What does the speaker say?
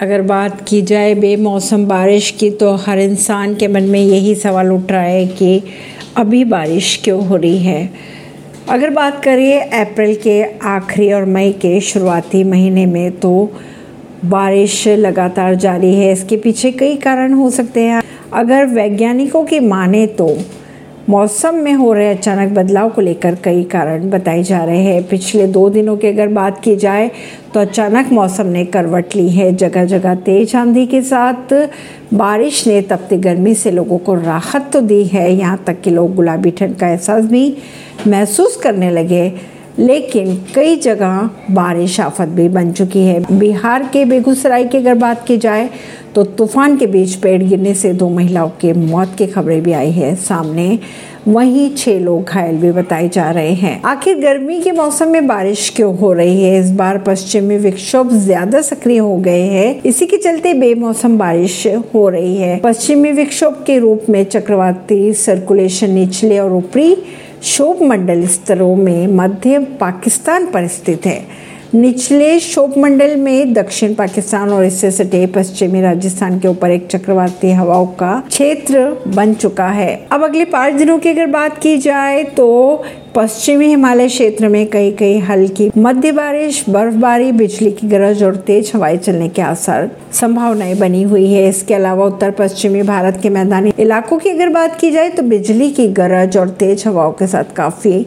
अगर बात की जाए बेमौसम बारिश की तो हर इंसान के मन में यही सवाल उठ रहा है कि अभी बारिश क्यों हो रही है? अगर बात करें अप्रैल के आखिरी और मई के शुरुआती महीने में तो बारिश लगातार जारी है। इसके पीछे कई कारण हो सकते हैं। अगर वैज्ञानिकों की माने तो मौसम में हो रहे अचानक बदलाव को लेकर कई कारण बताए जा रहे हैं। पिछले दो दिनों की अगर बात की जाए तो अचानक मौसम ने करवट ली है। जगह जगह तेज आंधी के साथ बारिश ने तपती गर्मी से लोगों को राहत तो दी है। यहाँ तक कि लोग गुलाबी ठंड का एहसास भी महसूस करने लगे। लेकिन कई जगह बारिश आफत भी बन चुकी है। बिहार के बेगूसराय की अगर बात की जाए तो तूफ़ान के बीच पेड़ गिरने से दो महिलाओं के मौत की खबरें भी आई है। सामने वहीं छह लोग घायल भी बताए जा रहे हैं। आखिर गर्मी के मौसम में बारिश क्यों हो रही है? इस बार पश्चिमी विक्षोभ ज़्यादा सक्रिय हो गए हैं। इसी के चलते बेमौसम बारिश हो रही है। पश्चिमी विक्षोभ के रूप में चक्रवाती सर्कुलेशन निचले और ऊपरी शोभ मंडल स्तरों में मध्य पाकिस्तान पर स्थित है। निचले शोभ मंडल में दक्षिण पाकिस्तान और इससे सटे पश्चिमी राजस्थान के ऊपर एक चक्रवाती हवाओं का क्षेत्र बन चुका है। अब अगले पाँच दिनों की अगर बात की जाए तो पश्चिमी हिमालय क्षेत्र में कई कई हल्की मध्य बारिश, बर्फबारी, बिजली की गरज और तेज हवाएँ चलने के आसार संभावनाएँ बनी हुई है। इसके अलावा उत्तर पश्चिमी भारत के मैदानी इलाकों की अगर बात की जाए तो बिजली की गरज और तेज हवाओं के साथ काफ़ी